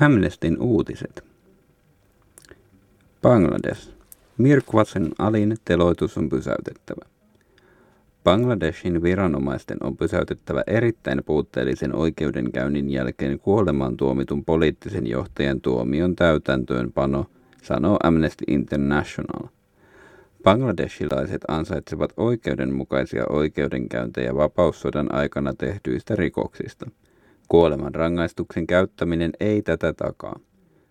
Amnestin uutiset. Bangladesh. Mirkwasen alin teloitus on pysäytettävä. Bangladeshin viranomaisten on pysäytettävä erittäin puutteellisen oikeudenkäynnin jälkeen kuolemaan tuomitun poliittisen johtajan tuomion täytäntöönpano, sanoo Amnesty International. Bangladeshilaiset ansaitsevat oikeudenmukaisia oikeudenkäyntejä vapaussodan aikana tehtyistä rikoksista – Kuolemanrangaistuksen käyttäminen ei tätä takaa.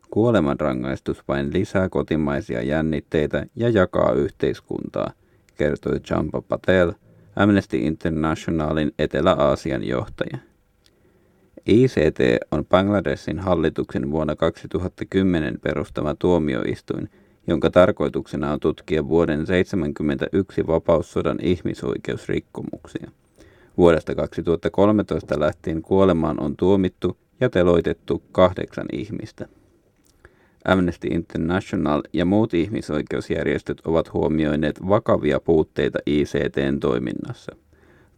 Kuolemanrangaistus vain lisää kotimaisia jännitteitä ja jakaa yhteiskuntaa, kertoi Champa Patel, Amnesty Internationalin Etelä-Aasian johtaja. ICT on Bangladesin hallituksen vuonna 2010 perustama tuomioistuin, jonka tarkoituksena on tutkia vuoden 1971 vapaussodan ihmisoikeusrikkomuksia. Vuodesta 2013 lähtien kuolemaan on tuomittu ja teloitettu kahdeksan ihmistä. Amnesty International ja muut ihmisoikeusjärjestöt ovat huomioineet vakavia puutteita ICTn toiminnassa.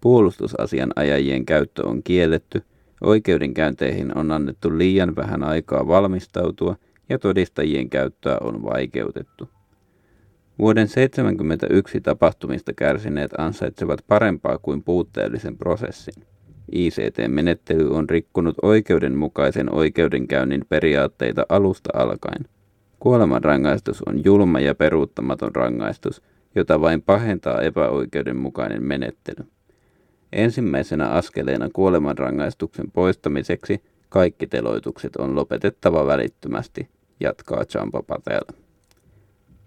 Puolustusasianajajien käyttö on kielletty, oikeudenkäynteihin on annettu liian vähän aikaa valmistautua ja todistajien käyttöä on vaikeutettu. Vuoden 1971 tapahtumista kärsineet ansaitsevat parempaa kuin puutteellisen prosessin. ICT-menettely on rikkunut oikeudenmukaisen oikeudenkäynnin periaatteita alusta alkaen. Kuolemanrangaistus on julma ja peruuttamaton rangaistus, jota vain pahentaa epäoikeudenmukainen menettely. Ensimmäisenä askeleena kuolemanrangaistuksen poistamiseksi kaikki teloitukset on lopetettava välittömästi, jatkaa Champa Patel.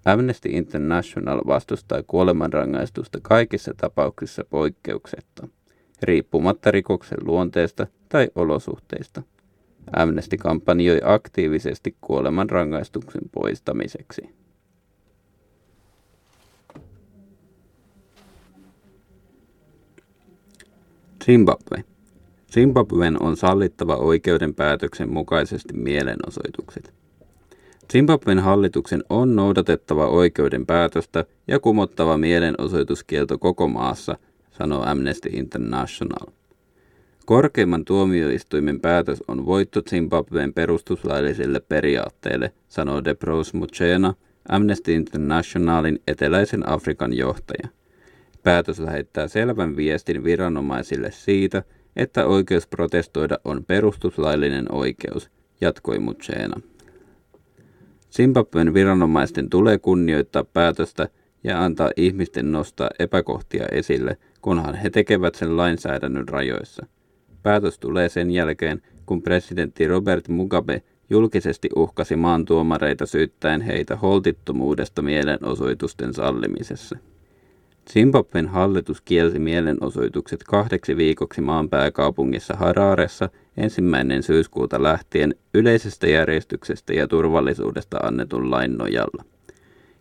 Amnesty International vastustaa kuolemanrangaistusta kaikissa tapauksissa poikkeuksetta, riippumatta rikoksen luonteesta tai olosuhteista. Amnesty kampanjoi aktiivisesti kuolemanrangaistuksen poistamiseksi. Zimbabwe. Zimbabwen on sallittava oikeuden päätöksen mukaisesti mielenosoitukset. Zimbabwen hallituksen on noudatettava oikeuden päätöstä ja kumottava mielenosoituskielto koko maassa, sanoo Amnesty International. Korkeimman tuomioistuimen päätös on voitto Zimbabwen perustuslaillisille periaatteille, sanoo Debros Muchena, Amnesty Internationalin eteläisen Afrikan johtaja. Päätös lähettää selvän viestin viranomaisille siitä, että oikeus protestoida on perustuslaillinen oikeus, jatkoi Muchena. Zimbabwen viranomaisten tulee kunnioittaa päätöstä ja antaa ihmisten nostaa epäkohtia esille, kunhan he tekevät sen lainsäädännön rajoissa. Päätös tulee sen jälkeen, kun presidentti Robert Mugabe julkisesti uhkasi maantuomareita syyttäen heitä holtittomuudesta mielenosoitusten sallimisessa. Zimbabwen hallitus kielsi mielenosoitukset kahdeksi viikoksi maan pääkaupungissa Hararessa ensimmäinen syyskuuta lähtien yleisestä järjestyksestä ja turvallisuudesta annetun lain nojalla.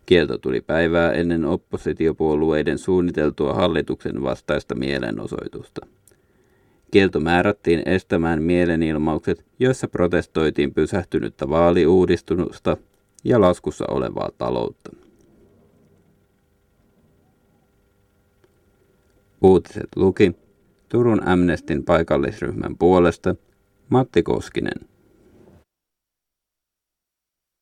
Kielto tuli päivää ennen oppositiopuolueiden suunniteltua hallituksen vastaista mielenosoitusta. Kielto määrättiin estämään mielenilmaukset, joissa protestoitiin pysähtynyttä vaaliuudistusta ja laskussa olevaa taloutta. Uutiset luki Turun Amnestin paikallisryhmän puolesta Matti Koskinen.